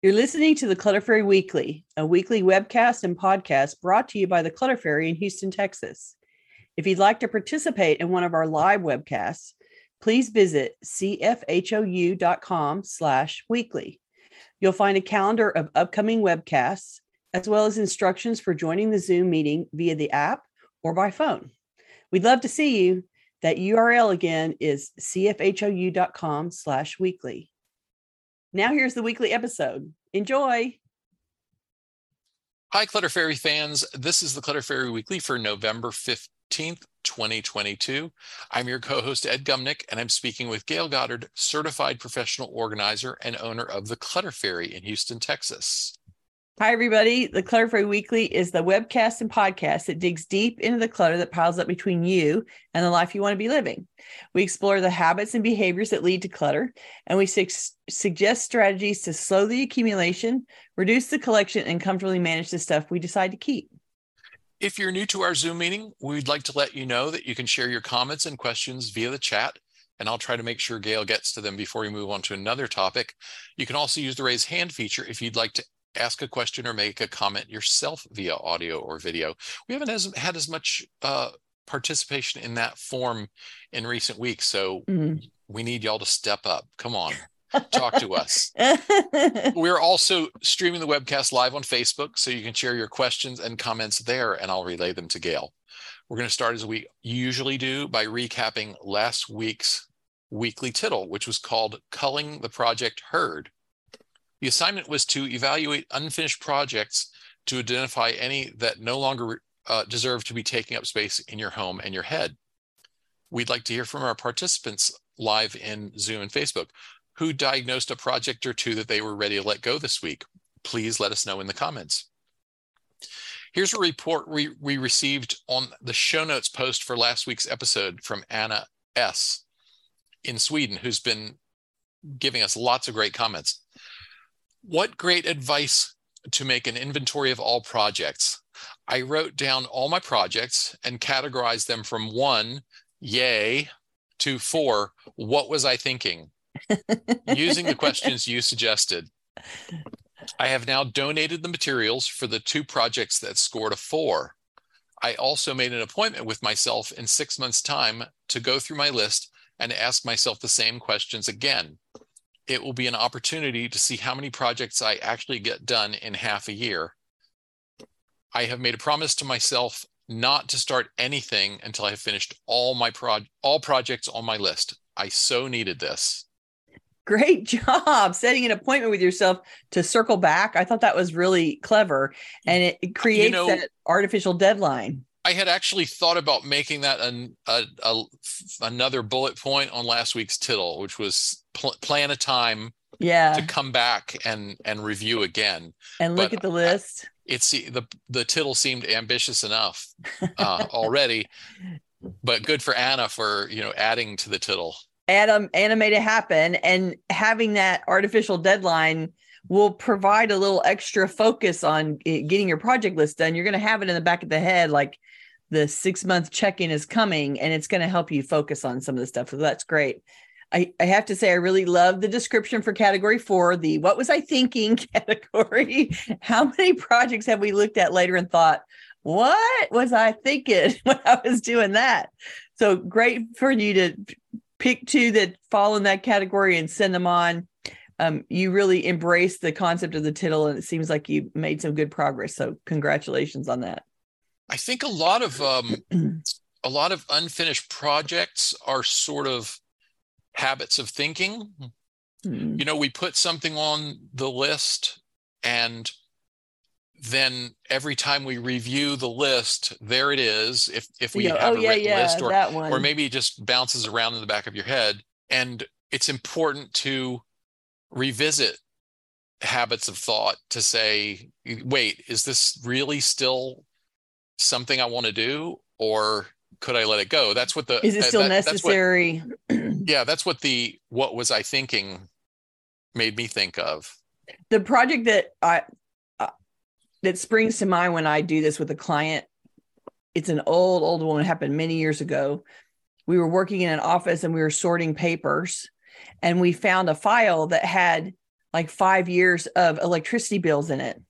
You're listening to the Clutter Fairy Weekly, a weekly webcast and podcast brought to you by the Clutter Fairy in Houston, Texas. If you'd like to participate in one of our live webcasts, please visit cfhou.com slash weekly. You'll find a calendar of upcoming webcasts, as well as instructions for joining the Zoom meeting via the app or by phone. We'd love to see you. That URL again is cfhou.com slash weekly. Now here's the weekly episode. Enjoy. Hi, Clutter Fairy fans. This is the Clutter Fairy Weekly for November 15th, 2022. I'm your co host, Ed Gumnick, and I'm speaking with Gayle Goddard, certified professional organizer and owner of the Clutter Fairy in Houston, Texas. Hi, everybody. The Clutter Fairy Weekly is the webcast and podcast that digs deep into the clutter that piles up between you and the life you want to be living. We explore the habits and behaviors that lead to clutter, and we su- suggest strategies to slow the accumulation, reduce the collection, and comfortably manage the stuff we decide to keep. If you're new to our Zoom meeting, we'd like to let you know that you can share your comments and questions via the chat and I'll try to make sure Gayle gets to them before we move on to another topic. You can also use the raise hand feature if you'd like to ask a question or make a comment yourself via audio or video. We haven't as, had as much uh, participation in that form in recent weeks, so mm-hmm. we need y'all to step up. Come on. Talk to us. We're also streaming the webcast live on Facebook, so you can share your questions and comments there, and I'll relay them to Gayle. We're going to start as we usually do by recapping last week's weekly tittle, which was called Culling the Project Herd. The assignment was to evaluate unfinished projects to identify any that no longer uh, deserve to be taking up space in your home and your head. We'd like to hear from our participants live in Zoom and Facebook who diagnosed a project or two that they were ready to let go this week. Please let us know in the comments. Here's a report we, we received on the show notes post for last week's episode from Anna S. in Sweden, who's been giving us lots of great comments. What great advice to make an inventory of all projects. I wrote down all my projects and categorized them from one, yay, to four, what was I thinking? Using the questions you suggested. I have now donated the materials for the two projects that scored a four. I also made an appointment with myself in six months' time to go through my list and ask myself the same questions again it will be an opportunity to see how many projects I actually get done in half a year. I have made a promise to myself not to start anything until I have finished all my pro- all projects on my list. I so needed this. Great job setting an appointment with yourself to circle back. I thought that was really clever and it creates you know, that artificial deadline. I had actually thought about making that an, a, a, another bullet point on last week's tittle, which was pl- plan a time yeah to come back and and review again and look but at the list. it's the the tittle seemed ambitious enough uh, already, but good for Anna for you know adding to the tittle. Adam, Anna made it happen, and having that artificial deadline will provide a little extra focus on getting your project list done. You're going to have it in the back of the head, like the six month check in is coming and it's going to help you focus on some of the stuff. So that's great. I, I have to say, I really love the description for category four, the what was I thinking category. How many projects have we looked at later and thought, what was I thinking when I was doing that? So great for you to pick two that fall in that category and send them on. Um, you really embrace the concept of the tittle, and it seems like you made some good progress. So congratulations on that. I think a lot of um, a lot of unfinished projects are sort of habits of thinking. Mm. You know, we put something on the list and then every time we review the list, there it is. If if we have oh, a yeah, written yeah, list, or or maybe it just bounces around in the back of your head, and it's important to revisit habits of thought to say, wait, is this really still something I want to do or could I let it go? That's what the is it still that, necessary? That's what, yeah, that's what the what was I thinking made me think of. The project that I uh, that springs to mind when I do this with a client, it's an old old one. It happened many years ago. We were working in an office and we were sorting papers, and we found a file that had like five years of electricity bills in it.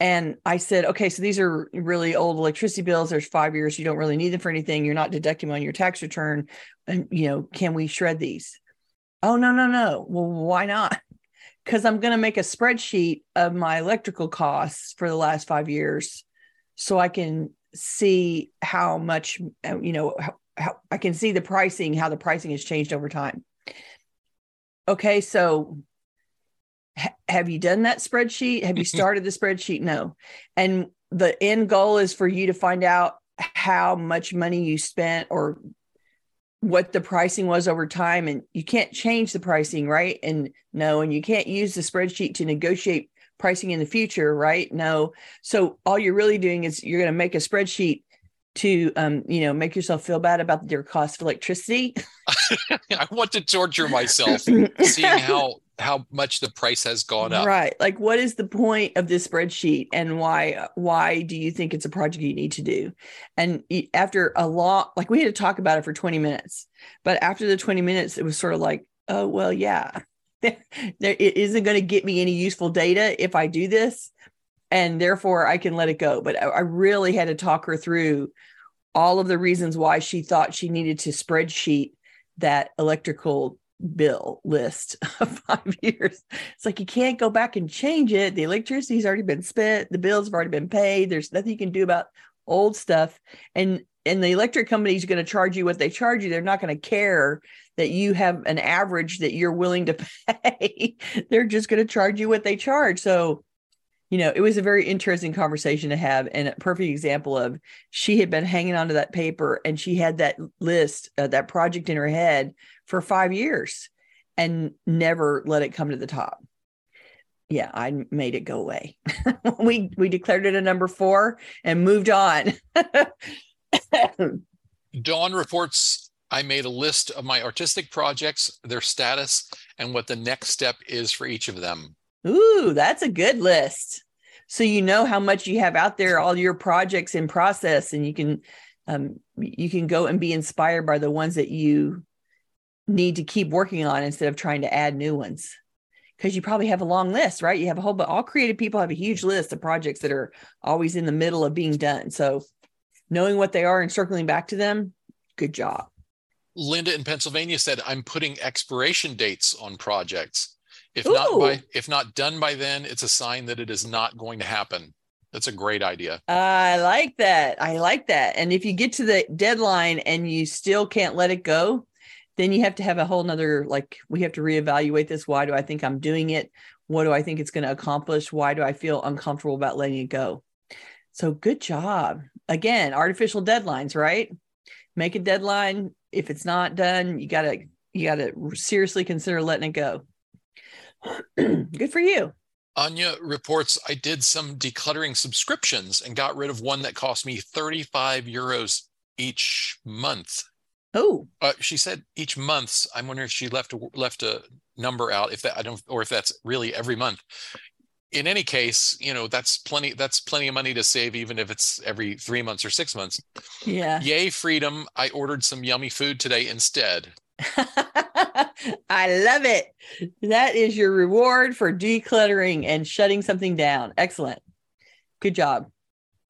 And I said, okay, so these are really old electricity bills. There's five years. You don't really need them for anything. You're not deducting them on your tax return. And, you know, can we shred these? Oh, no, no, no. Well, why not? Because I'm going to make a spreadsheet of my electrical costs for the last five years so I can see how much, uh, you know, how, how I can see the pricing, how the pricing has changed over time. Okay, so have you done that spreadsheet? Have you started the spreadsheet? No. And the end goal is for you to find out how much money you spent or what the pricing was over time. And you can't change the pricing, right? And no, and you can't use the spreadsheet to negotiate pricing in the future, right? No. So all you're really doing is you're going to make a spreadsheet to um, you know make yourself feel bad about your cost of electricity i want to torture myself seeing how how much the price has gone up right like what is the point of this spreadsheet and why why do you think it's a project you need to do and after a lot like we had to talk about it for 20 minutes but after the 20 minutes it was sort of like oh well yeah there, it isn't going to get me any useful data if i do this and therefore I can let it go. But I really had to talk her through all of the reasons why she thought she needed to spreadsheet that electrical bill list of five years. It's like you can't go back and change it. The electricity's already been spent, the bills have already been paid. There's nothing you can do about old stuff. And and the electric company is going to charge you what they charge you. They're not going to care that you have an average that you're willing to pay. They're just going to charge you what they charge. So you know, it was a very interesting conversation to have and a perfect example of she had been hanging onto that paper and she had that list, uh, that project in her head for five years and never let it come to the top. Yeah, I made it go away. we we declared it a number four and moved on. Dawn reports I made a list of my artistic projects, their status, and what the next step is for each of them. Ooh, that's a good list. So you know how much you have out there, all your projects in process, and you can um, you can go and be inspired by the ones that you need to keep working on instead of trying to add new ones. Because you probably have a long list, right? You have a whole, but all creative people have a huge list of projects that are always in the middle of being done. So knowing what they are and circling back to them, good job. Linda in Pennsylvania said, I'm putting expiration dates on projects. If Ooh. not by if not done by then, it's a sign that it is not going to happen. That's a great idea. I like that. I like that. And if you get to the deadline and you still can't let it go, then you have to have a whole nother like we have to reevaluate this. Why do I think I'm doing it? What do I think it's going to accomplish? Why do I feel uncomfortable about letting it go? So good job. Again, artificial deadlines, right? Make a deadline. If it's not done, you gotta you gotta seriously consider letting it go. Good for you. Anya reports I did some decluttering subscriptions and got rid of one that cost me 35 euros each month. Oh, uh, she said each month. I'm wondering if she left a, left a number out. If that I don't, or if that's really every month. In any case, you know that's plenty. That's plenty of money to save, even if it's every three months or six months. Yeah. Yay, freedom! I ordered some yummy food today instead. I love it. That is your reward for decluttering and shutting something down. Excellent. Good job.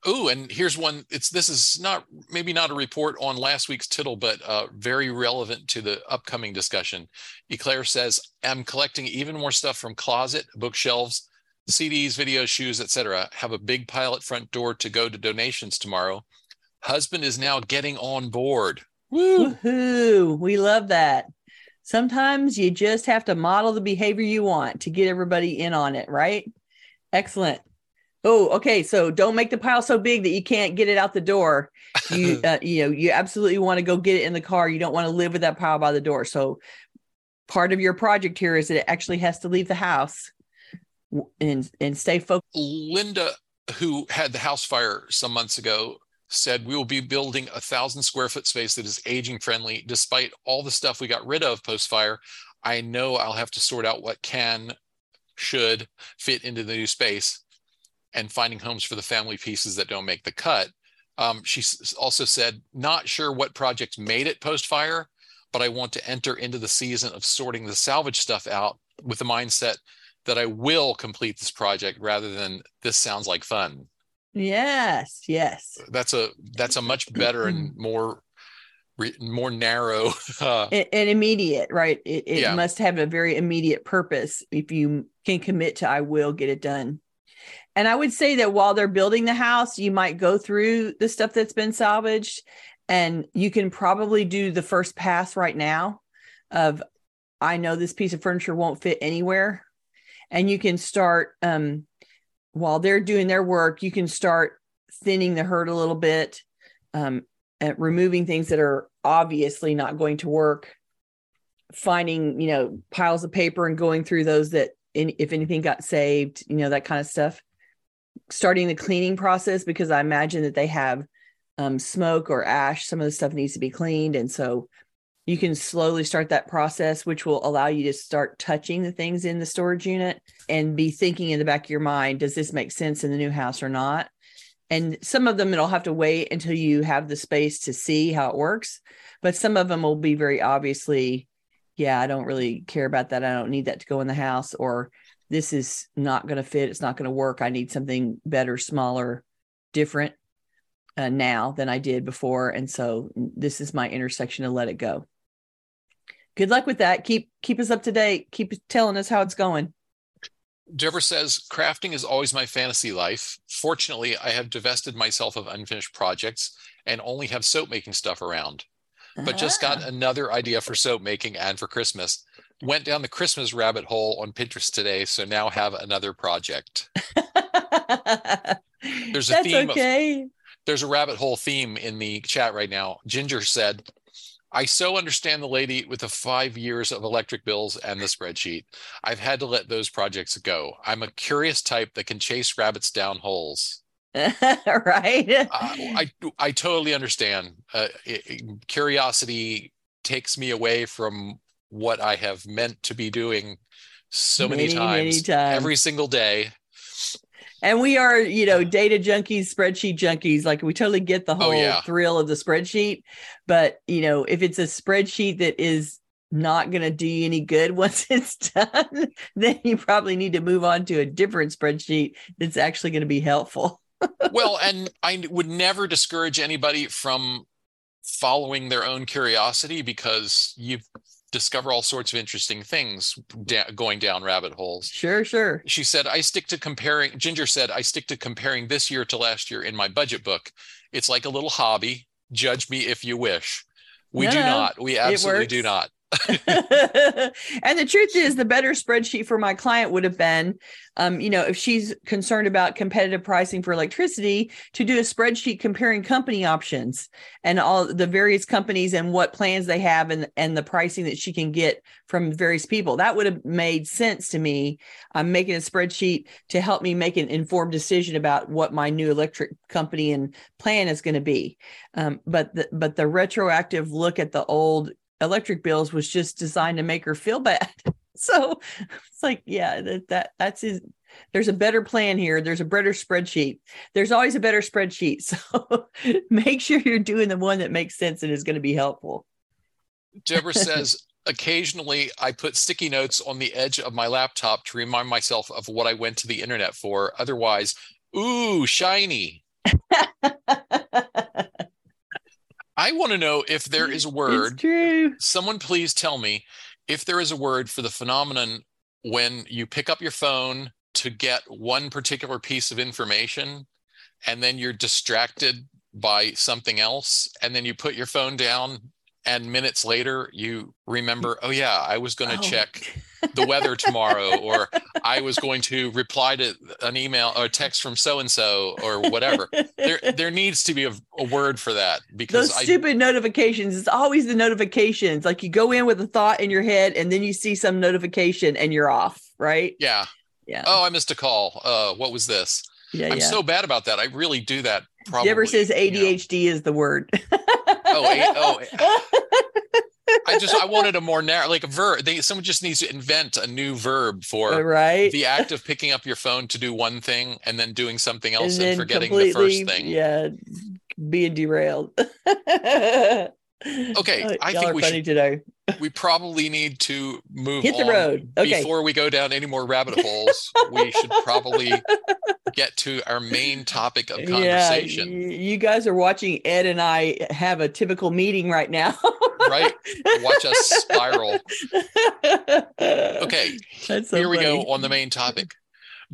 Oh, and here's one. It's this is not maybe not a report on last week's tittle, but uh, very relevant to the upcoming discussion. Eclair says, "I'm collecting even more stuff from closet, bookshelves, CDs, videos, shoes, etc. Have a big pile at front door to go to donations tomorrow. Husband is now getting on board. Woo! Woohoo! We love that. Sometimes you just have to model the behavior you want to get everybody in on it, right? Excellent. Oh, okay. So don't make the pile so big that you can't get it out the door. You, uh, you know, you absolutely want to go get it in the car. You don't want to live with that pile by the door. So part of your project here is that it actually has to leave the house and and stay focused. Linda, who had the house fire some months ago, said we will be building a thousand square foot space that is aging friendly despite all the stuff we got rid of post fire i know i'll have to sort out what can should fit into the new space and finding homes for the family pieces that don't make the cut um, she also said not sure what projects made it post fire but i want to enter into the season of sorting the salvage stuff out with the mindset that I will complete this project rather than this sounds like fun. Yes, yes. That's a that's a much better and more more narrow uh, and, and, immediate right it, it yeah. must have a very immediate purpose if you can commit to i will get it done and i would say that while they're building the house you might go through the stuff that's been salvaged and you can probably do the first pass right now of i know this piece of furniture won't fit anywhere. And you can start um, while they're doing their work you can start thinning the herd a little bit um, removing things that are obviously not going to work finding you know piles of paper and going through those that in, if anything got saved you know that kind of stuff starting the cleaning process because i imagine that they have um, smoke or ash some of the stuff needs to be cleaned. And so you can slowly start that process which will allow you to start touching the things in the storage unit and be thinking in the back of your mind does this make sense in the new house or not? And some of them it'll have to wait until you have the space to see how it works but some of them will be very obviously yeah i don't really care about that. I don't need that to go in the house or this is not going to fit it's not going to work i need something better smaller different uh, now than i did before and so this is my intersection to let it go good luck with that keep keep us up to date keep telling us how it's going Deborah says, crafting is always my fantasy life. Fortunately, I have divested myself of unfinished projects and only have soap making stuff around. But just got ah. another idea for soap making and for Christmas. Went down the Christmas rabbit hole on Pinterest today, so now have another project. there's a That's theme okay. Of, there's a rabbit hole theme in the chat right now. Ginger said, I so understand the lady with the five years of electric bills and the spreadsheet. I've had to let those projects go. I'm a curious type that can chase rabbits down holes. right. uh, I I totally understand. Uh, it, curiosity takes me away from what I have meant to be doing so many, many times, many times every single day. And we are you know data junkies spreadsheet junkies. Like we totally get the oh, whole oh, yeah. thrill of the spreadsheet. But you know if it's a spreadsheet that is not going to do you any good once it's done then you probably need to move on to a different spreadsheet that's actually going to be helpful. Well and i would never discourage anybody from following their own curiosity because you've discover all sorts of interesting things da- going down rabbit holes. Sure, sure. She said, I stick to comparing, Ginger said, I stick to comparing this year to last year in my budget book. It's like a little hobby. Judge me if you wish. We no, do not. We absolutely do not. and the truth is, the better spreadsheet for my client would have been, um, you know, if she's concerned about competitive pricing for electricity, to do a spreadsheet comparing company options and all the various companies and what plans they have and and the pricing that she can get from various people. That would have made sense to me. I'm making a spreadsheet to help me make an informed decision about what my new electric company and plan is going to be. Um, but the, but the retroactive look at the old electric bills was just designed to make her feel bad. so it's like, yeah, that, that that's his. There's a better plan here. There's a better spreadsheet. There's always a better spreadsheet. So make sure you're doing the one that makes sense and is going to be helpful. Deborah says, occasionally I put sticky notes on the edge of my laptop to remind myself of what I went to the internet for. Otherwise, ooh, shiny. I want to know if there is a word. Someone please tell me if there is a word for the phenomenon when you pick up your phone to get one particular piece of information and then you're distracted by something else and then you put your phone down and minutes later you remember oh yeah i was going to oh. check the weather tomorrow or i was going to reply to an email or text from so and so or whatever there there needs to be a, a word for that because those stupid notifications it's always the notifications like you go in with a thought in your head and then you see some notification and you're off right yeah yeah oh i missed a call uh what was this yeah, I'm yeah. so bad about that. I really do that. Probably. Deborah says ADHD you know. is the word. oh, oh. I just I wanted a more narrow, like a verb. They someone just needs to invent a new verb for uh, right the act of picking up your phone to do one thing and then doing something else and, and forgetting the first thing. Yeah, being derailed. okay, oh, I think we funny should today. we probably need to move Hit the on. road. Okay. Before we go down any more rabbit holes, we should probably get to our main topic of conversation. Yeah, you guys are watching Ed and I have a typical meeting right now. Right? Watch us spiral. Okay, so here we go on the main topic.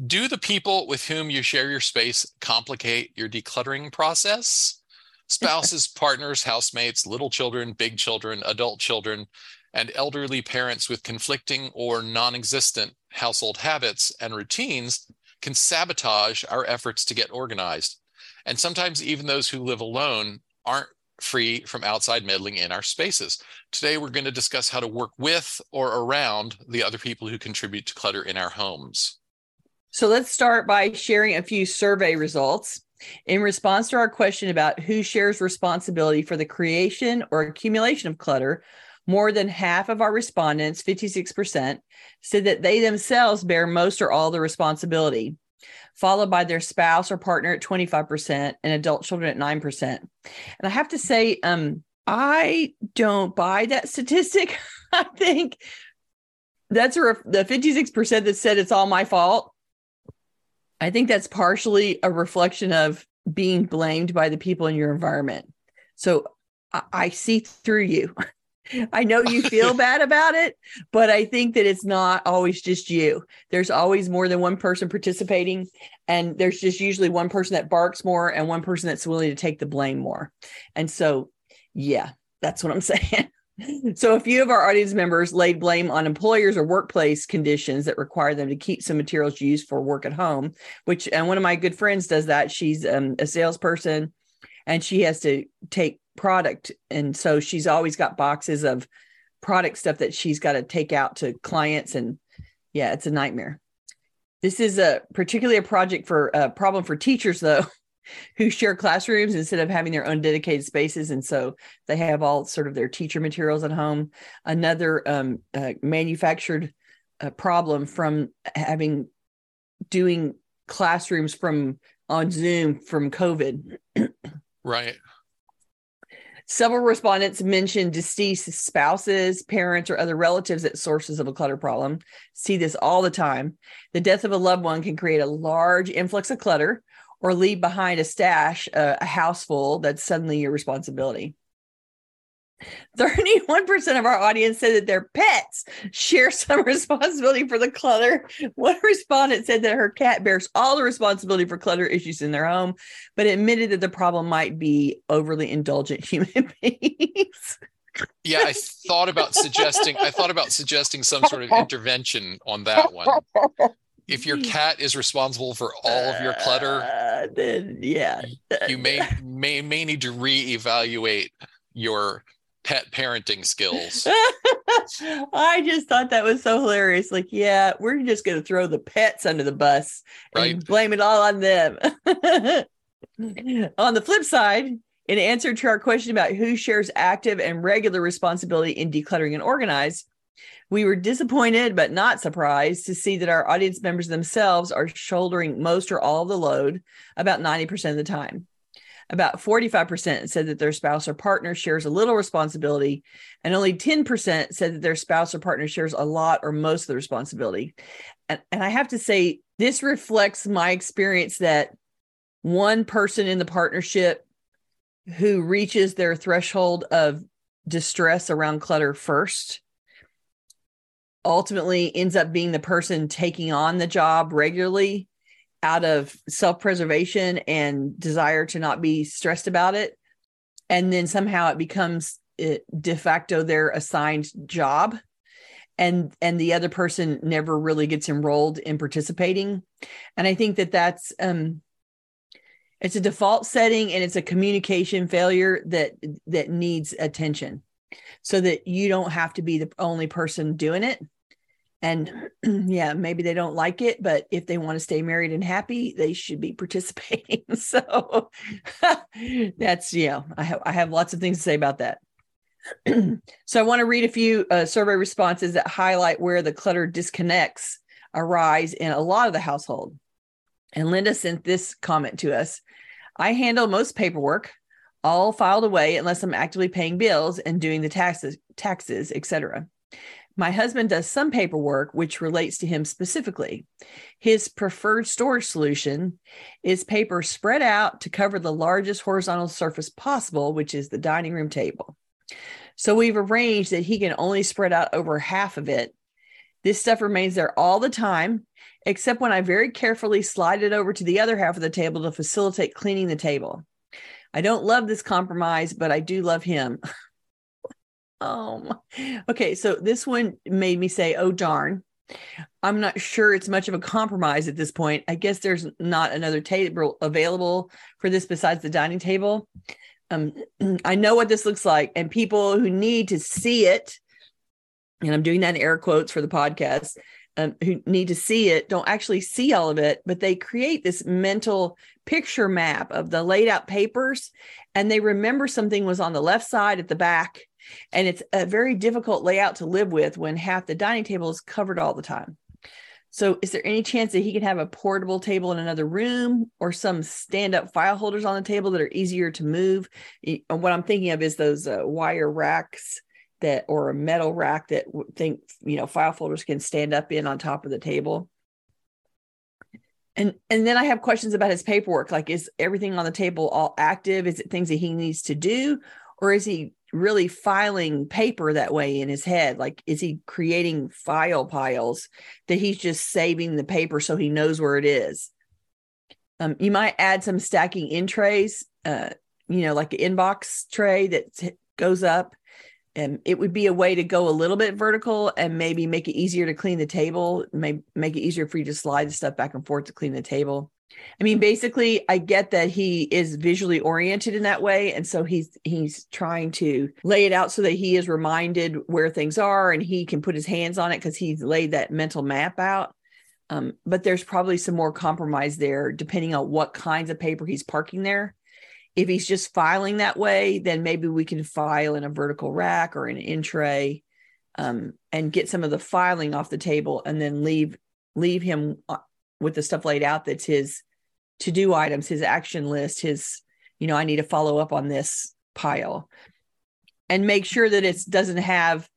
Do the people with whom you share your space complicate your decluttering process? Spouses, partners, housemates, little children, big children, adult children, and elderly parents with conflicting or non existent household habits and routines can sabotage our efforts to get organized. And sometimes even those who live alone aren't free from outside meddling in our spaces. Today, we're going to discuss how to work with or around the other people who contribute to clutter in our homes. So let's start by sharing a few survey results. In response to our question about who shares responsibility for the creation or accumulation of clutter, more than half of our respondents, 56%, said that they themselves bear most or all the responsibility, followed by their spouse or partner at 25% and adult children at 9%. And I have to say, um, I don't buy that statistic. I think that's a the 56% that said it's all my fault. I think that's partially a reflection of being blamed by the people in your environment. So I, I see through you. I know you feel bad about it, but I think that it's not always just you. There's always more than one person participating, and there's just usually one person that barks more and one person that's willing to take the blame more. And so, yeah, that's what I'm saying. So, a few of our audience members laid blame on employers or workplace conditions that require them to keep some materials used for work at home. Which, and one of my good friends does that. She's um, a salesperson, and she has to take product, and so she's always got boxes of product stuff that she's got to take out to clients, and yeah, it's a nightmare. This is a particularly a project for a problem for teachers, though, who share classrooms instead of having their own dedicated spaces. And so they have all sort of their teacher materials at home. Another um, uh, manufactured uh, problem from having doing classrooms from on Zoom from COVID. Right. Several respondents mentioned deceased spouses, parents, or other relatives as sources of a clutter problem. See this all the time. The death of a loved one can create a large influx of clutter or leave behind a stash, uh, a house full that's suddenly your responsibility. 31% of our audience said that their pets share some responsibility for the clutter. One respondent said that her cat bears all the responsibility for clutter issues in their home, but admitted that the problem might be overly indulgent human beings. Yeah, I thought about suggesting I thought about suggesting some sort of intervention on that one. If your cat is responsible for all of your clutter, Uh, then yeah. you may may may need to reevaluate your pet parenting skills. I just thought that was so hilarious. Like, yeah, we're just going to throw the pets under the bus and Right. blame it all on them. on the flip side, in answer to our question about who shares active and regular responsibility in decluttering and organize, we were disappointed but not surprised to see that our audience members themselves are shouldering most or all of the load about 90% of the time. About 45% said that their spouse or partner shares a little responsibility, and only 10% said that their spouse or partner shares a lot or most of the responsibility. And, and I have to say, this reflects my experience that one person in the partnership who reaches their threshold of distress around clutter first ultimately ends up being the person taking on the job regularly out of self-preservation and desire to not be stressed about it. And then somehow it becomes de facto their assigned job. And and the other person never really gets enrolled in participating. And i think that that's um it's a default setting and it's a communication failure that that needs attention so that you don't have to be the only person doing it and yeah maybe they don't like it but if they want to stay married and happy they should be participating. So that's yeah i have i have lots of things to say about that. So i want to read a few uh, survey responses that highlight where the clutter disconnects arise in a lot of the household. And linda sent this comment to us. I handle most paperwork all filed away unless I'm actively paying bills and doing the taxes, taxes, etc. My husband does some paperwork which relates to him specifically. His preferred storage solution is paper spread out to cover the largest horizontal surface possible, which is the dining room table. So we've arranged that he can only spread out over half of it. This stuff remains there all the time, except when I very carefully slide it over to the other half of the table to facilitate cleaning the table. I don't love this compromise, but I do love him. Oh, okay. So this one made me say, oh, darn. I'm not sure it's much of a compromise at this point. I guess there's not another table available for this besides the dining table. Um, I know what this looks like, and people who need to see it, and I'm doing that in air quotes for the podcast, um, who need to see it don't actually see all of it, but they create this mental picture map of the laid out papers, and they remember something was on the left side at the back and it's a very difficult layout to live with when half the dining table is covered all the time. So, is there any chance that he can have a portable table in another room or some stand up file holders on the table that are easier to move? And What I'm thinking of is those uh, wire racks that, or a metal rack that think, you know, file folders can stand up in on top of the table. And and then I have questions about his paperwork. Like, is everything on the table all active? Is it things that he needs to do? Or is he really filing paper that way in his head like is he creating file piles that he's just saving the paper so he knows where it is? Um, you might add some stacking in trays uh, you know like an inbox tray that t- goes up. And it would be a way to go a little bit vertical and maybe make it easier to clean the table may make it easier for you to slide the stuff back and forth to clean the table I mean, basically, I get that he is visually oriented in that way, and so he's he's trying to lay it out so that he is reminded where things are, and he can put his hands on it because he's laid that mental map out. Um, but there's probably some more compromise there, depending on what kinds of paper he's parking there. If he's just filing that way, then maybe we can file in a vertical rack or an in tray, um, and get some of the filing off the table, and then leave leave him uh, with the stuff laid out that's his to do items, his action list, his, you know, I need to follow up on this pile. And make sure that it doesn't have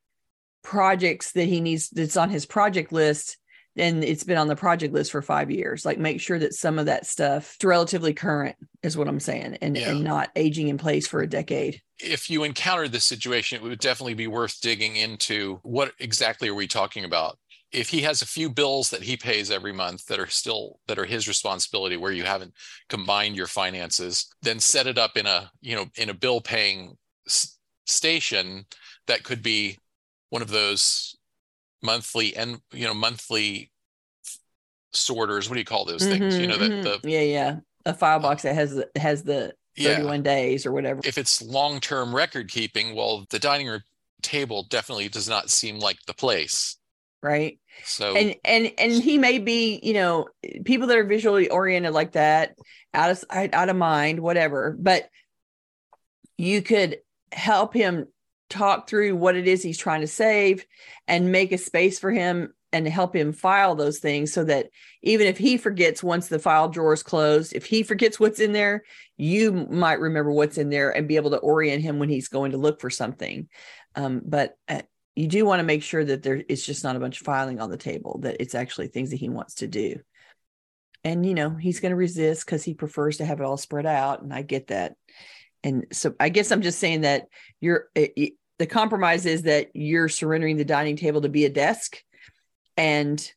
projects that he needs that's on his project list and it's been on the project list for five years. Like make sure that some of that stuff is relatively current is what i'm saying and, yeah. and not aging in place for a decade. If you encountered this situation it would definitely be worth digging into. What exactly are we talking about if he has a few bills that he pays every month that are still that are his responsibility where you haven't combined your finances then set it up in a you know in a bill paying s- station that could be one of those monthly and you know monthly sorters. What do you call those things? Mm-hmm, you know mm-hmm. that the yeah yeah. A file box that has has the 31 yeah. days or whatever. If it's long-term record keeping well the dining room table definitely does not seem like the place right? So and and and he may be you know people that are visually oriented like that out of out of mind whatever but you could help him talk through what it is he's trying to save and make a space for him and help him file those things so that even if he forgets once the file drawer is closed if he forgets what's in there you might remember what's in there and be able to orient him when he's going to look for something. Um, but uh, you do want to make sure that there it's just not a bunch of filing on the table that it's actually things that he wants to do. And you know he's going to resist because he prefers to have it all spread out and i get that. And so i guess i'm just saying that you're it, the compromise is that you're surrendering the dining table to be a desk and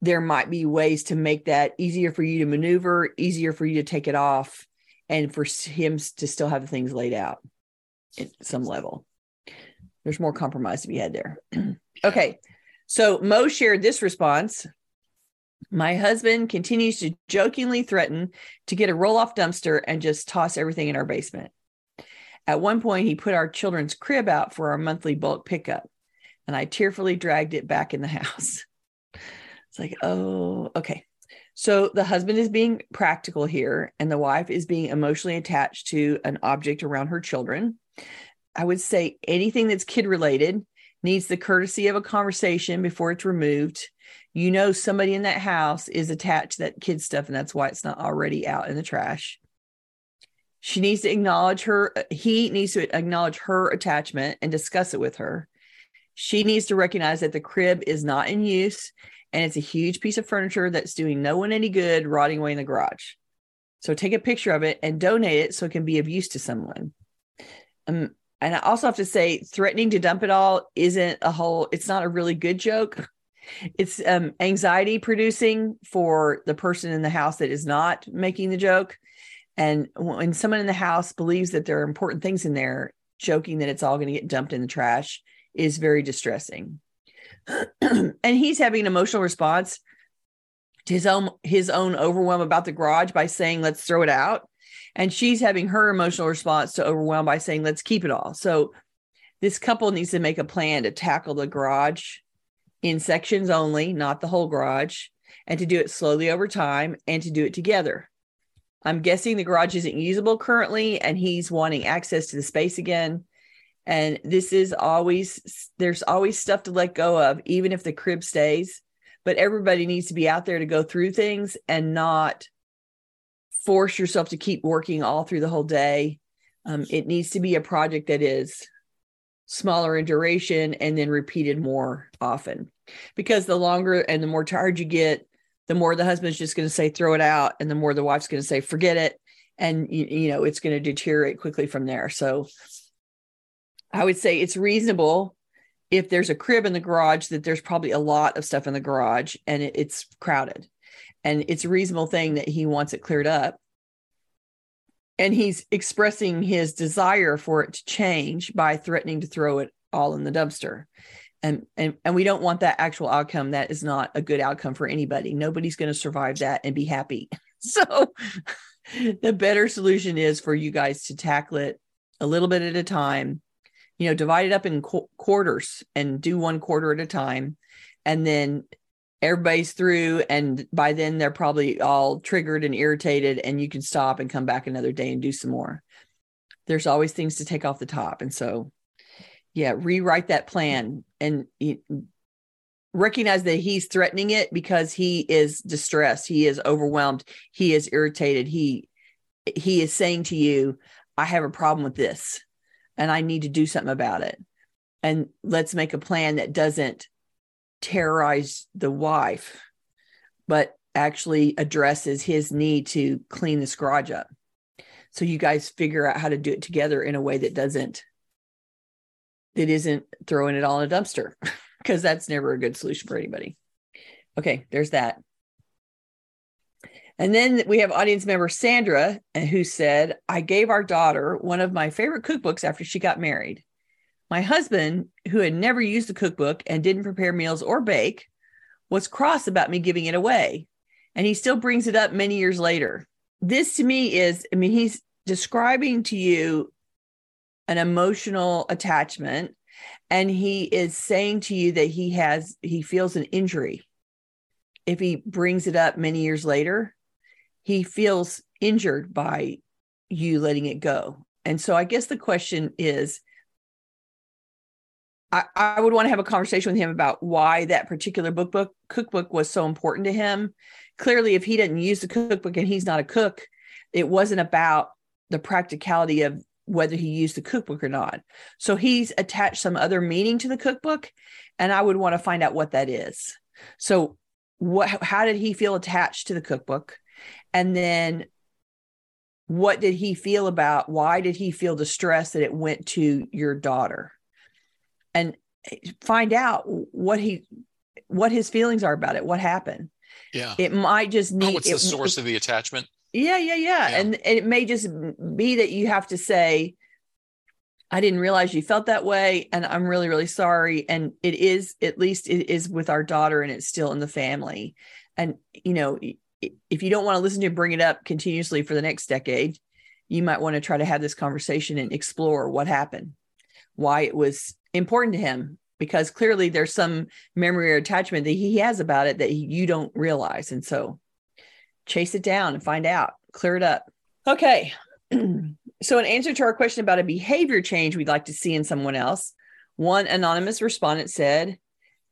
there might be ways to make that easier for you to maneuver easier for you to take it off and for him to still have the things laid out at some level there's more compromise to be had there. okay. So Mo shared this response. My husband continues to jokingly threaten to get a roll off dumpster and just toss everything in our basement. At one point, he put our children's crib out for our monthly bulk pickup, and I tearfully dragged it back in the house. It's like, oh, okay. So the husband is being practical here, and the wife is being emotionally attached to an object around her children. I would say anything that's kid related needs the courtesy of a conversation before it's removed. You know, somebody in that house is attached to that kid stuff, and that's why it's not already out in the trash. She needs to acknowledge her, he needs to acknowledge her attachment and discuss it with her. She needs to recognize that the crib is not in use and it's a huge piece of furniture that's doing no one any good, rotting away in the garage. So take a picture of it and donate it so it can be of use to someone. Um, and I also have to say, threatening to dump it all isn't a whole, it's not a really good joke. It's um, anxiety producing for the person in the house that is not making the joke. And when someone in the house believes that there are important things in there, joking that it's all going to get dumped in the trash is very distressing. and he's having an emotional response to his own his own overwhelm about the garage by saying let's throw it out and she's having her emotional response to overwhelm by saying let's keep it all. So this couple needs to make a plan to tackle the garage in sections only not the whole garage and to do it slowly over time and to do it together. I'm guessing the garage isn't usable currently and he's wanting access to the space again. And this is always there's always stuff to let go of even if the crib stays. But everybody needs to be out there to go through things and not force yourself to keep working all through the whole day. Um, it needs to be a project that is smaller in duration and then repeated more often because the longer and the more tired you get, the more the husband's just going to say, throw it out. And the more the wife's going to say, forget it. And, you, you know, it's going to deteriorate quickly from there. So I would say it's reasonable if there's a crib in the garage that there's probably a lot of stuff in the garage and it, it's crowded and it's a reasonable thing that he wants it cleared up. And he's expressing his desire for it to change by threatening to throw it all in the dumpster. And and, and we don't want that actual outcome. That is not a good outcome for anybody. Nobody's going to survive that and be happy. So the better solution is for you guys to tackle it a little bit at a time. You know divide it up in qu- quarters and do one quarter at a time. And then everybody's through and by then they're probably all triggered and irritated and you can stop and come back another day and do some more there's always things to take off the top and so yeah rewrite that plan and recognize that he's threatening it because he is distressed he is overwhelmed he is irritated he he is saying to you i have a problem with this and I need to do something about it. And let's make a plan that doesn't terrorize the wife, but actually addresses his need to clean this garage up. So you guys figure out how to do it together in a way that doesn't, that isn't throwing it all in a dumpster, because that's never a good solution for anybody. Okay, there's that. And then we have audience member Sandra, uh, who said, I gave our daughter one of my favorite cookbooks after she got married. My husband, who had never used the cookbook and didn't prepare meals or bake, was cross about me giving it away. And he still brings it up many years later. This to me is, I mean, he's describing to you an emotional attachment and he is saying to you that he has he feels an injury if he brings it up many years later he feels injured by you letting it go. And so I guess the question is I, I would want to have a conversation with him about why that particular book book cookbook was so important to him. Clearly, if he didn't use the cookbook and he's not a cook, it wasn't about the practicality of whether he used the cookbook or not. So he's attached some other meaning to the cookbook, and I would want to find out what that is. So, what? How did he feel attached to the cookbook? And then what did he feel about why did he feel distressed that it went to your daughter? And eh, find out what he what his feelings are about it, what happened. Yeah. It might just need what's the source of the attachment? Yeah, yeah, yeah, yeah. And, and it may just be that you have to say, I didn't realize you felt that way. And I'm really, really sorry. And it is, at least it is with our daughter and it's still in the family. And, you know, if you don't want to listen to bring it up continuously for the next decade, you might want to try to have this conversation and explore what happened, why it was important to him, because clearly there's some memory or attachment that he has about it that you don't realize. And so chase it down and find out, clear it up. Okay. so, in answer to our question about a behavior change we'd like to see in someone else, one anonymous respondent said,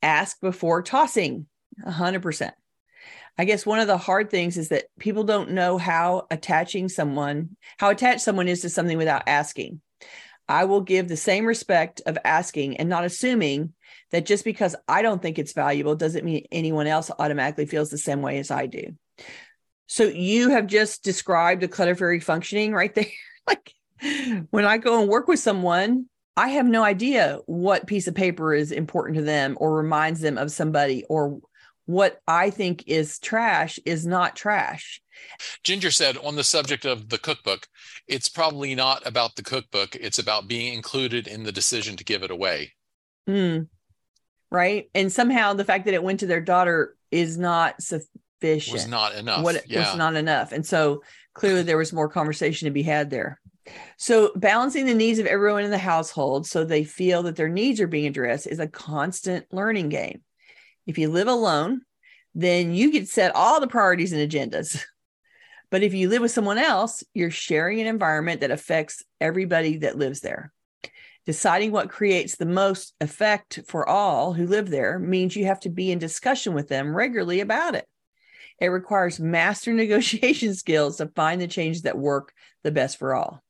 ask before tossing 100%. I guess one of the hard things is that people don't know how attaching someone, how attached someone is to something without asking. I will give the same respect of asking and not assuming that just because I don't think it's valuable doesn't mean anyone else automatically feels the same way as I do. So you have just described a clutter fairy functioning right there. like when I go and work with someone, I have no idea what piece of paper is important to them or reminds them of somebody or what I think is trash is not trash. Ginger said on the subject of the cookbook, it's probably not about the cookbook. It's about being included in the decision to give it away. Mm, right. And somehow the fact that it went to their daughter is not sufficient. Was not enough. What yeah. was not enough. And so clearly there was more conversation to be had there. So balancing the needs of everyone in the household so they feel that their needs are being addressed is a constant learning game. If you live alone, then you get set all the priorities and agendas. But if you live with someone else, you're sharing an environment that affects everybody that lives there. Deciding what creates the most effect for all who live there means you have to be in discussion with them regularly about it. It requires master negotiation skills to find the changes that work the best for all.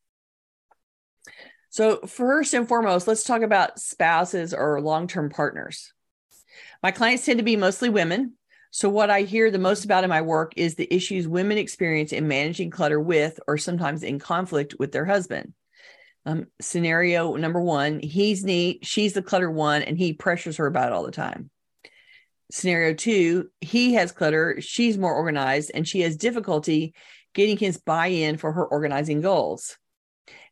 So, first and foremost, let's talk about spouses or long term partners. My clients tend to be mostly women. So, what I hear the most about in my work is the issues women experience in managing clutter with, or sometimes in conflict with their husband. Um, scenario number one he's neat, she's the clutter one, and he pressures her about it all the time. Scenario two, he has clutter, she's more organized, and she has difficulty getting his buy in for her organizing goals.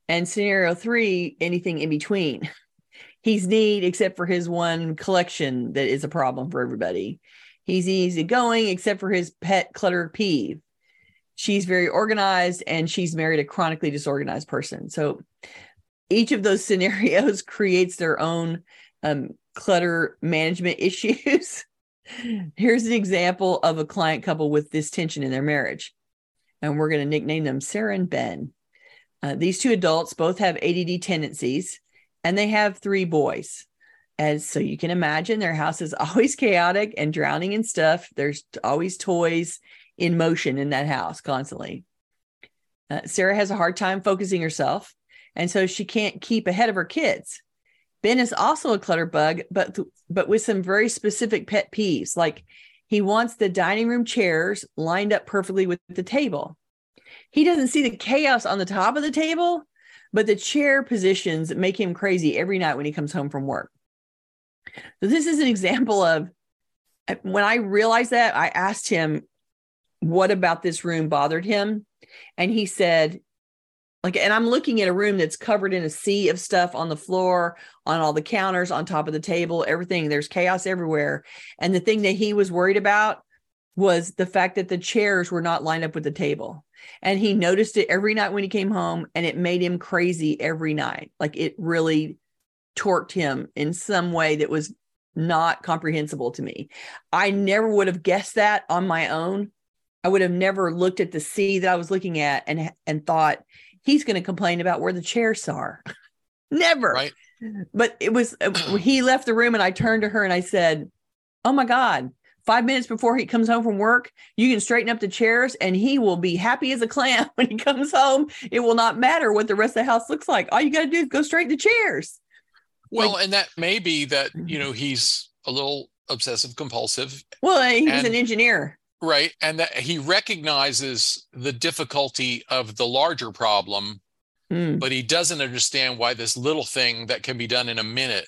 And scenario three, anything in between. he's neat except for his one collection that is a problem for everybody. He's easygoing except for his pet clutter peeve. She's very organized and she's married a chronically disorganized person. So each of those scenarios creates their own um, clutter management issues. Here's an example of a client couple with this tension in their marriage. And we're going to nickname them Sarah and Ben. Uh, these two adults both have ADD tendencies and they have three boys. As so you can imagine, their house is always chaotic and drowning in stuff. There's always toys in motion in that house constantly. Uh, Sarah has a hard time focusing herself, and so she can't keep ahead of her kids. Ben is also a clutter bug, but th- but with some very specific pet peeves, like he wants the dining room chairs lined up perfectly with the table. He doesn't see the chaos on the top of the table, but the chair positions make him crazy every night when he comes home from work. So this is an example of when I realized that, I asked him, what about this room bothered him? And he said, like, and I'm looking at a room that's covered in a sea of stuff on the floor, on all the counters, on top of the table, everything. There's chaos everywhere. And the thing that he was worried about was the fact that the chairs were not lined up with the table. And he noticed it every night when he came home, and it made him crazy every night. Like it really torqued him in some way that was not comprehensible to me. I never would have guessed that on my own. I would have never looked at the sea that I was looking at and and thought he's going to complain about where the chairs are. never. Right. But it was uh, he left the room and I turned to her and I said, "Oh my god, five minutes before he comes home from work, you can straighten up the chairs and he will be happy as a clam when he comes home. It will not matter what the rest of the house looks like. All you got to do is go straighten the chairs. Well, like, and that may be that, you mm-hmm. know, he's a little obsessive compulsive. Well, he's and, an engineer. Right. And that he recognizes the difficulty of the larger problem, mm. but he doesn't understand why this little thing that can be done in a minute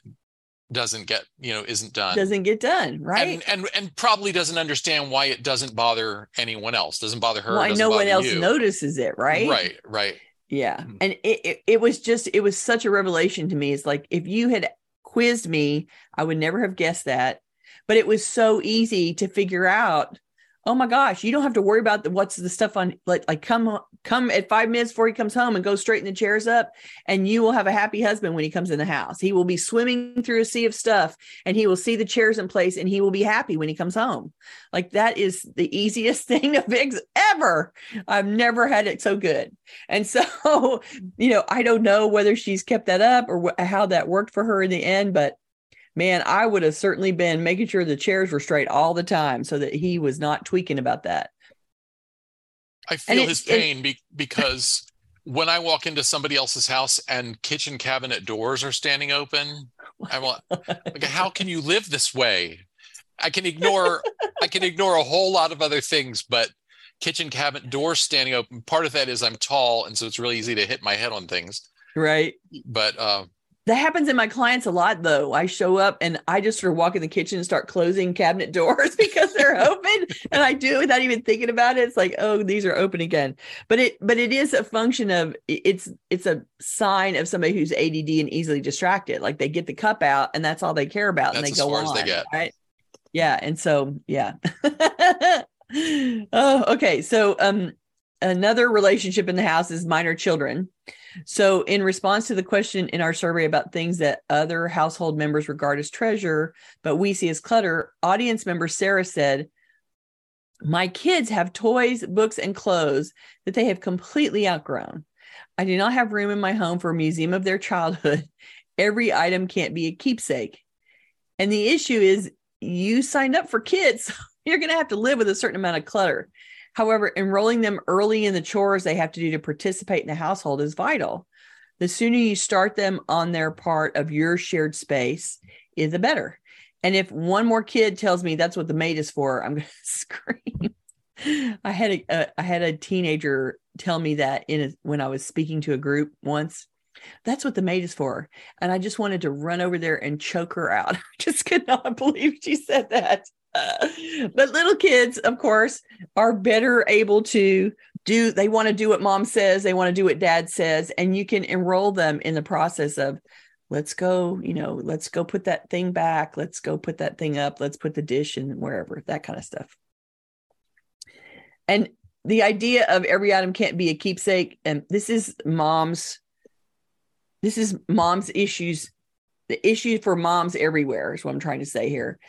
doesn't get you know isn't done. Doesn't get done right? and and, and probably doesn't understand why it doesn't bother anyone else doesn't bother her why no one else you. notices it right? Right right. Yeah mm-hmm. and it, it, it was just it was such a revelation to me. It's like if you had quizzed me i would never have guessed that. But it was so easy to figure out oh my gosh, you don't have to worry about the, what's the stuff on like like come come at five minutes before he comes home and go straighten the chairs up, and you will have a happy husband when he comes in the house. He will be swimming through a sea of stuff, and he will see the chairs in place, and he will be happy when he comes home. Like that is the easiest thing to fix ever. I've never had it so good, and so you know I don't know whether she's kept that up or wh- how that worked for her in the end, but man, I would have certainly been making sure the chairs were straight all the time so that he was not tweaking about that. I feel it, his pain it, be, because when I walk into somebody else's house and kitchen cabinet doors are standing open, I want like how can you live this way? I can ignore I can ignore a whole lot of other things, but kitchen cabinet doors standing open. Part of that is I'm tall, and so it's really easy to hit my head on things. Right. But uh, that happens in my clients a lot though. I show up and I just sort of walk in the kitchen and start closing cabinet doors because they're open. And I do it without even thinking about it. It's like, oh, these are open again. But it but it is a function of it's it's a sign of somebody who's ADD and easily distracted. Like they get the cup out and that's all they care about that's and they go on. they get. Right. Yeah. And so yeah. oh, okay. So um another relationship in the house is minor children. So, in response to the question in our survey about things that other household members regard as treasure, but we see as clutter, audience member Sarah said, My kids have toys, books, and clothes that they have completely outgrown. I do not have room in my home for a museum of their childhood. Every item can't be a keepsake. And the issue is, you signed up for kids. You're going to have to live with a certain amount of clutter. However, enrolling them early in the chores they have to do to participate in the household is vital. The sooner you start them on their part of your shared space, is the better. And if one more kid tells me that's what the maid is for, I'm going to scream. I had a, a I had a teenager tell me that in a, when I was speaking to a group once. That's what the maid is for. And I just wanted to run over there and choke her out. I just could not believe she said that. but little kids, of course, are better able to do, they want to do what mom says, they want to do what dad says, and you can enroll them in the process of, let's go, you know, let's go put that thing back, let's go put that thing up, let's put the dish in wherever, that kind of stuff. And the idea of every item can't be a keepsake, and this is mom's, this is mom's issues, the issue for moms everywhere is what I'm trying to say here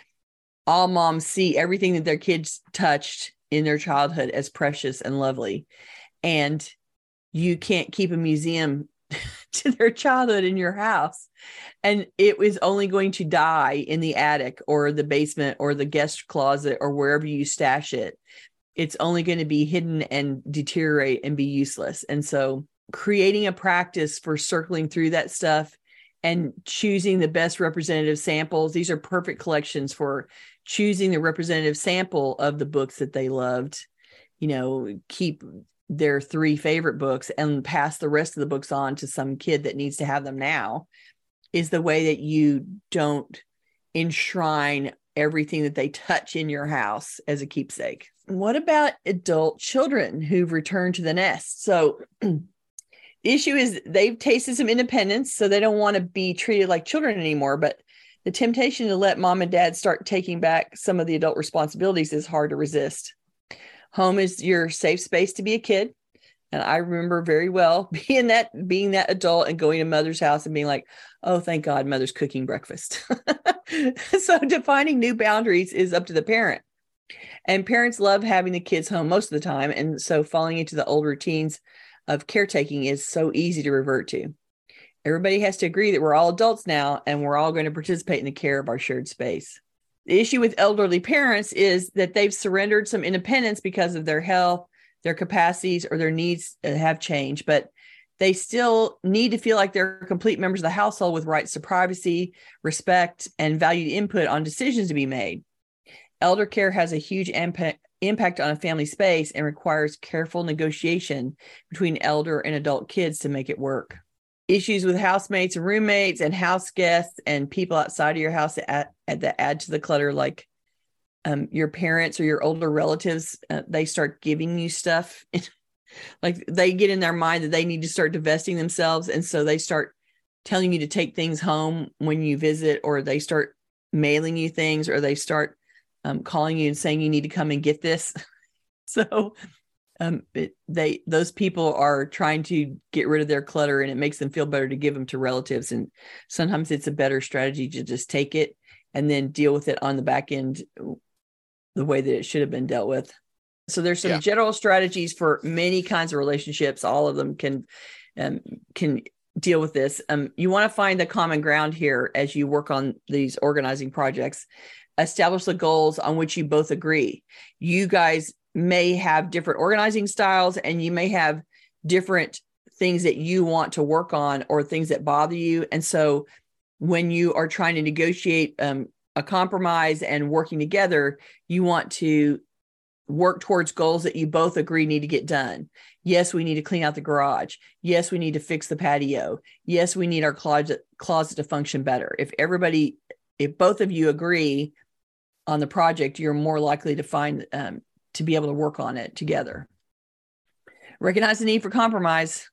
all moms see everything that their kids touched in their childhood as precious and lovely. And you can't keep a museum to their childhood in your house. And it was only going to die in the attic or the basement or the guest closet or wherever you stash it. It's only going to be hidden and deteriorate and be useless. And so, creating a practice for circling through that stuff and choosing the best representative samples. These are perfect collections for choosing the representative sample of the books that they loved. You know, keep their three favorite books and pass the rest of the books on to some kid that needs to have them now is the way that you don't enshrine everything that they touch in your house as a keepsake. What about adult children who've returned to the nest? So the issue is they've tasted some independence, so they don't want to be treated like children anymore. But the temptation to let mom and dad start taking back some of the adult responsibilities is hard to resist. Home is your safe space to be a kid. And I remember very well being that being that adult and going to mother's house and being like, oh, thank God mother's cooking breakfast. so defining new boundaries is up to the parent. And parents love having the kids home most of the time. And so falling into the old routines of caretaking is so easy to revert to. Everybody has to agree that we're all adults now and we're all going to participate in the care of our shared space. The issue with elderly parents is that they've surrendered some independence because of their health, their capacities, or their needs have changed, but they still need to feel like they're complete members of the household with rights to privacy, respect, and valued input on decisions to be made. Elder care has a huge impact, impact on a family space and requires careful negotiation between elder and adult kids to make it work. Issues with housemates and roommates and house guests and people outside of your house that add, that add to the clutter like um, your parents or your older relatives uh, they start giving you stuff. Like they get in their mind that they need to start divesting themselves and so they start telling you to take things home when you visit or they start mailing you things or they start um, calling you and saying you need to come and get this so um, it, they those people are trying to get rid of their clutter and it makes them feel better to give them to relatives and sometimes it's a better strategy to just take it and then deal with it on the back end the way that it should have been dealt with so there's some yeah. general strategies for many kinds of relationships all of them can um, can deal with this. Um, you want to find the common ground here as you work on these organizing projects. Establish the goals on which you both agree. You guys may have different organizing styles and you may have different things that you want to work on or things that bother you. And so when you are trying to negotiate um, a compromise and working together, you want to work towards goals that you both agree need to get done. Yes, we need to clean out the garage. Yes, we need to fix the patio. Yes, we need our closet closet to function better. If everybody, if both of you agree on the project, you're more likely to find um, to be able to work on it together. Recognize the need for compromise,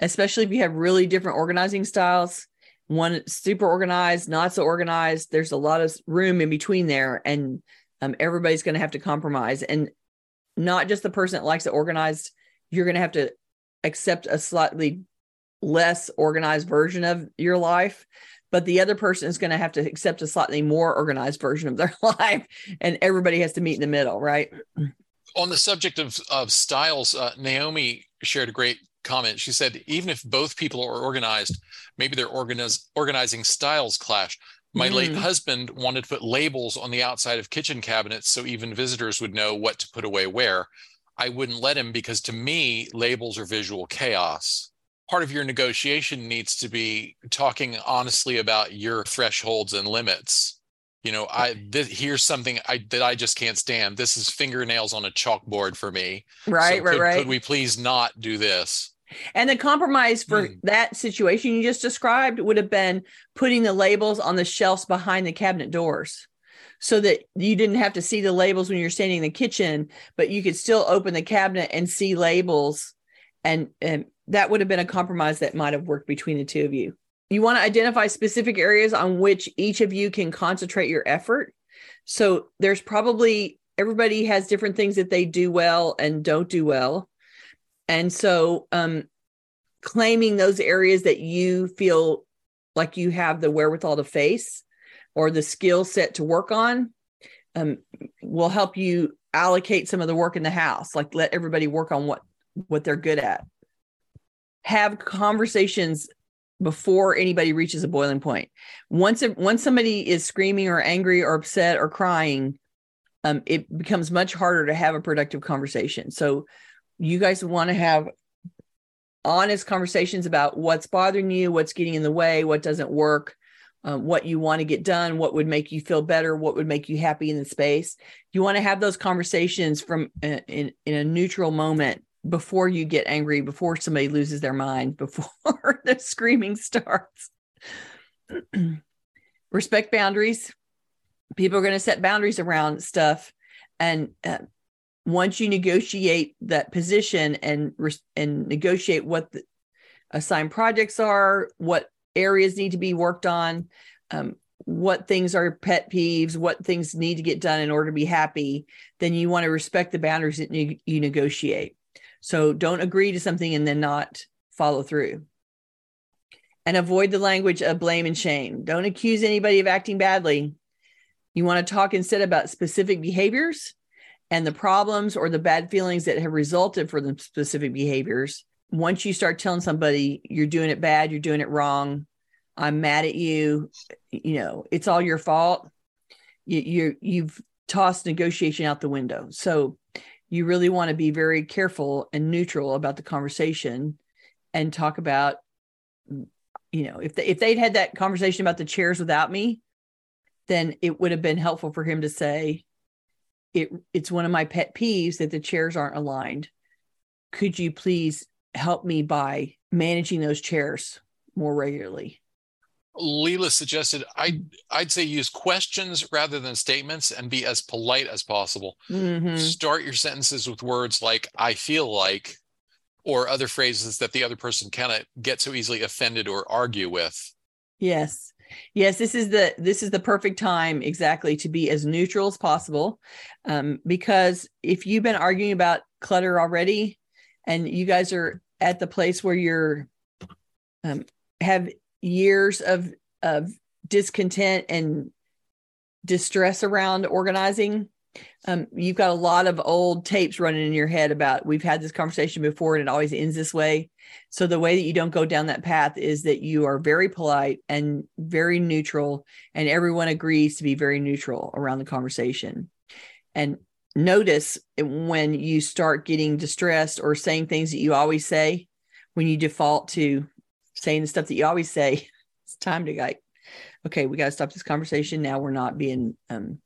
especially if you have really different organizing styles. One super organized, not so organized. There's a lot of room in between there, and um, everybody's going to have to compromise. And not just the person that likes it organized. You're going to have to accept a slightly less organized version of your life but the other person is going to have to accept a slightly more organized version of their life and everybody has to meet in the middle right? On the subject of, of styles uh, naomi shared a great comment. She said even if both people are organized maybe their organiz- organizing styles clash. My mm. late husband wanted to put labels on the outside of kitchen cabinets so even visitors would know what to put away where. I wouldn't let him because to me labels are visual chaos part of your negotiation needs to be talking honestly about your thresholds and limits. You know i this, here's something i that i just can't stand. This is fingernails on a chalkboard for me. Right so right could, right. could we please not do this? And the compromise for mm. that situation you just described would have been putting the labels on the shelves behind the cabinet doors so that you didn't have to see the labels when you're standing in the kitchen but you could still open the cabinet and see labels and, and that would have been a compromise that might have worked between the two of you. You want to identify specific areas on which each of you can concentrate your effort. So there's probably everybody has different things that they do well and don't do well. And so um, claiming those areas that you feel like you have the wherewithal to face or the skill set to work on um, will help you allocate some of the work in the house like let everybody work on what what they're good at have conversations before anybody reaches a boiling point. Once it, once somebody is screaming or angry or upset or crying, um, it becomes much harder to have a productive conversation. So you guys want to have honest conversations about what's bothering you, what's getting in the way, what doesn't work, um, what you want to get done, what would make you feel better, what would make you happy in the space. You want to have those conversations from uh, in in a neutral moment before you get angry, before somebody loses their mind, before the screaming starts. Respect boundaries. People are going to set boundaries around stuff. And uh, once you negotiate that position and and negotiate what the assigned projects are, what areas need to be worked on, um, what things are pet peeves, what things need to get done in order to be happy, then you want to respect the boundaries that you, you negotiate. So don't agree to something and then not follow through. And avoid the language of blame and shame. Don't accuse anybody of acting badly. You want to talk instead about specific behaviors and the problems or the bad feelings that have resulted from the specific behaviors. Once you start telling somebody you're doing it bad, you're doing it wrong, I'm mad at you, you know, it's all your fault. You, you you've tossed negotiation out the window. So you really want to be very careful and neutral about the conversation and talk about you know if they, if they'd had that conversation about the chairs without me then it would have been helpful for him to say it it's one of my pet peeves that the chairs aren't aligned. Could you please help me by managing those chairs more regularly Leela suggested I'd I'd say use questions rather than statements and be as polite as possible. Mm-hmm. Start your sentences with words like "I feel like," or other phrases that the other person cannot get so easily offended or argue with. Yes, yes, this is the this is the perfect time exactly to be as neutral as possible, um, because if you've been arguing about clutter already, and you guys are at the place where you're um, have years of of discontent and distress around organizing um, you've got a lot of old tapes running in your head about we've had this conversation before and it always ends this way. So the way that you don't go down that path is that you are very polite and very neutral, and everyone agrees to be very neutral around the conversation. And notice when you start getting distressed or saying things that you always say, when you default to saying the stuff that you always say, it's time to like, okay, we got to stop this conversation. Now we're not being um,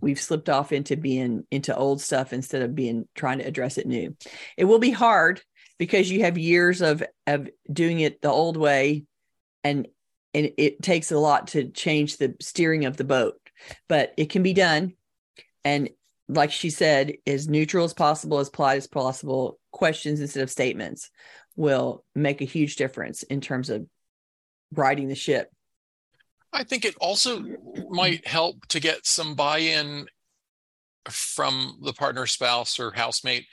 we've slipped off into being into old stuff instead of being trying to address it new. It will be hard because you have years of of doing it the old way and and it takes a lot to change the steering of the boat, but it can be done. And like she said, as neutral as possible, as polite as possible, questions instead of statements will make a huge difference in terms of riding the ship I think it also might help to get some buy-in from the partner, spouse, or housemate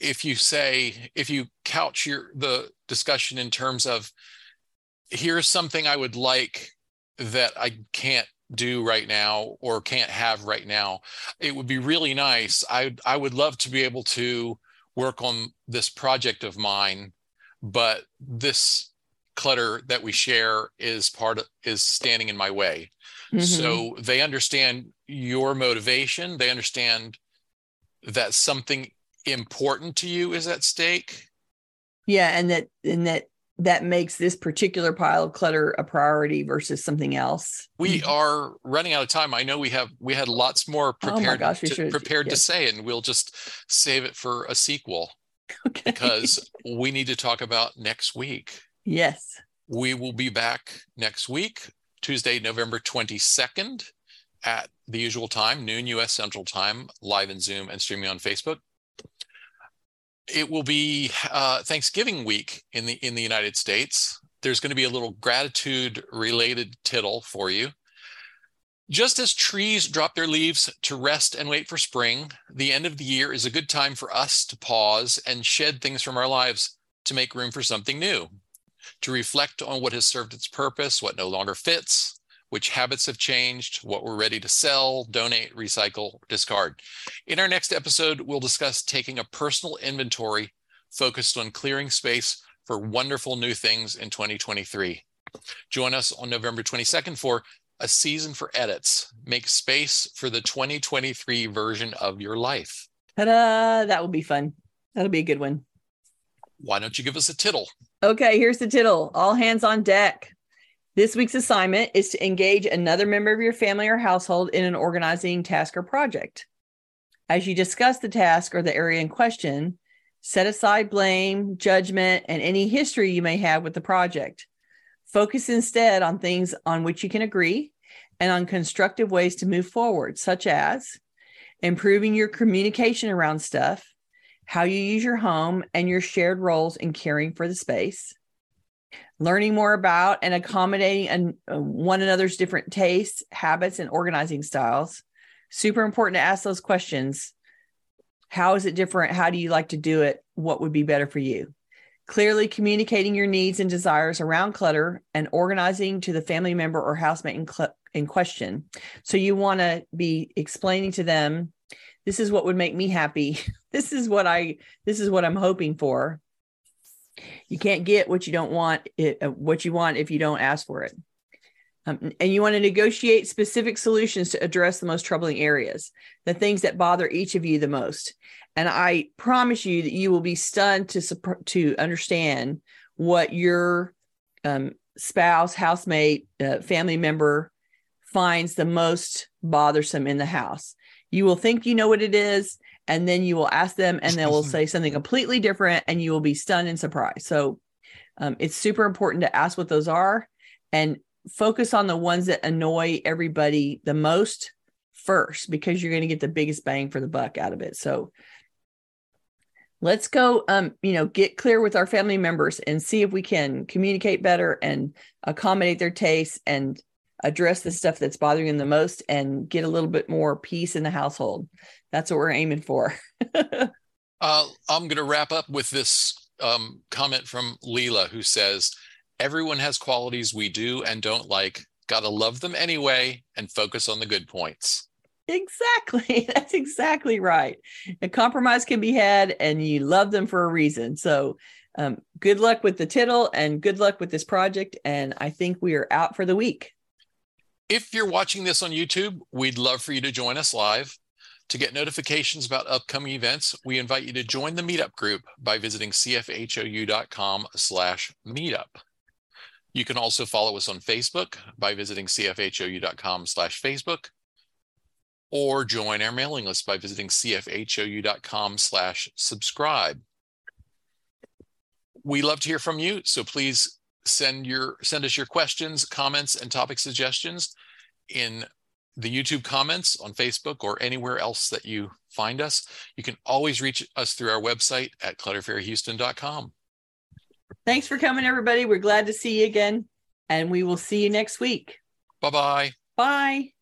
if you say if you couch your the discussion in terms of here's something I would like that I can't do right now or can't have right now. It would be really nice. I I would love to be able to work on this project of mine, but this clutter that we share is part of is standing in my way. Mm-hmm. so they understand your motivation. They understand that something important to you is at stake. Yeah and that and that that makes this particular pile of clutter a priority versus something else. We are running out of time. I know we have we had lots more oh prepared oh gosh, to, prepared yes. to say and we'll just save it for a sequel okay. because we need to talk about next week Yes. We will be back next week, Tuesday, November 22nd at the usual time, noon US Central Time, live in Zoom and streaming on Facebook. It will be uh, Thanksgiving week in the in the United States. There's going to be a little gratitude related tittle for you. Just as trees drop their leaves to rest and wait for spring, the end of the year is a good time for us to pause and shed things from our lives to make room for something new to reflect on what has served its purpose, what no longer fits, which habits have changed, what we're ready to sell, donate, recycle, discard. In our next episode, we'll discuss taking a personal inventory focused on clearing space for wonderful new things in 2023. Join us on November 22nd for a season for edits. Make space for the 2023 version of your life. Ta-da! That will be fun. That'll be a good one. Why don't you give us a tittle? Okay, here's the tittle all hands on deck. This week's assignment is to engage another member of your family or household in an organizing task or project. As you discuss the task or the area in question, set aside blame, judgment, and any history you may have with the project. Focus instead on things on which you can agree and on constructive ways to move forward, such as improving your communication around stuff, how you use your home and your shared roles in caring for the space, learning more about and accommodating an, uh, one another's different tastes, habits, and organizing styles. Super important to ask those questions. How is it different? How do you like to do it? What would be better for you? Clearly communicating your needs and desires around clutter and organizing to the family member or housemate in, cl- in question. So you want to be explaining to them this is what would make me happy. This is what i this is what i'm hoping for. You can't get what you don't want it, uh, what you want if you don't ask for it. Um, and you want to negotiate specific solutions to address the most troubling areas the things that bother each of you the most and i promise you that you will be stunned to to understand what your um, spouse housemate uh, family member finds the most bothersome in the house. You will think you know what it is and then you will ask them and they will say something completely different and you will be stunned and surprised. So um, it's super important to ask what those are and focus on the ones that annoy everybody the most first because you're going to get the biggest bang for the buck out of it. So let's go um you know get clear with our family members and see if we can communicate better and accommodate their tastes and address the stuff that's bothering them the most and get a little bit more peace in the household. That's what we're aiming for. uh, I'm going to wrap up with this um, comment from Leela, who says, Everyone has qualities we do and don't like. Got to love them anyway and focus on the good points. Exactly. That's exactly right. A compromise can be had, and you love them for a reason. So, um, good luck with the tittle and good luck with this project. And I think we are out for the week. If you're watching this on YouTube, we'd love for you to join us live. To get notifications about upcoming events, we invite you to join the meetup group by visiting cfhou.com slash meetup. You can also follow us on Facebook by visiting cfhou.com slash Facebook or join our mailing list by visiting cfhou.com slash subscribe. We love to hear from you, so please send your send us your questions, comments, and topic suggestions in the YouTube comments on Facebook or anywhere else that you find us. You can always reach us through our website at clutterfairyhouston.com. Thanks for coming, everybody. We're glad to see you again, and we will see you next week. Bye-bye. Bye.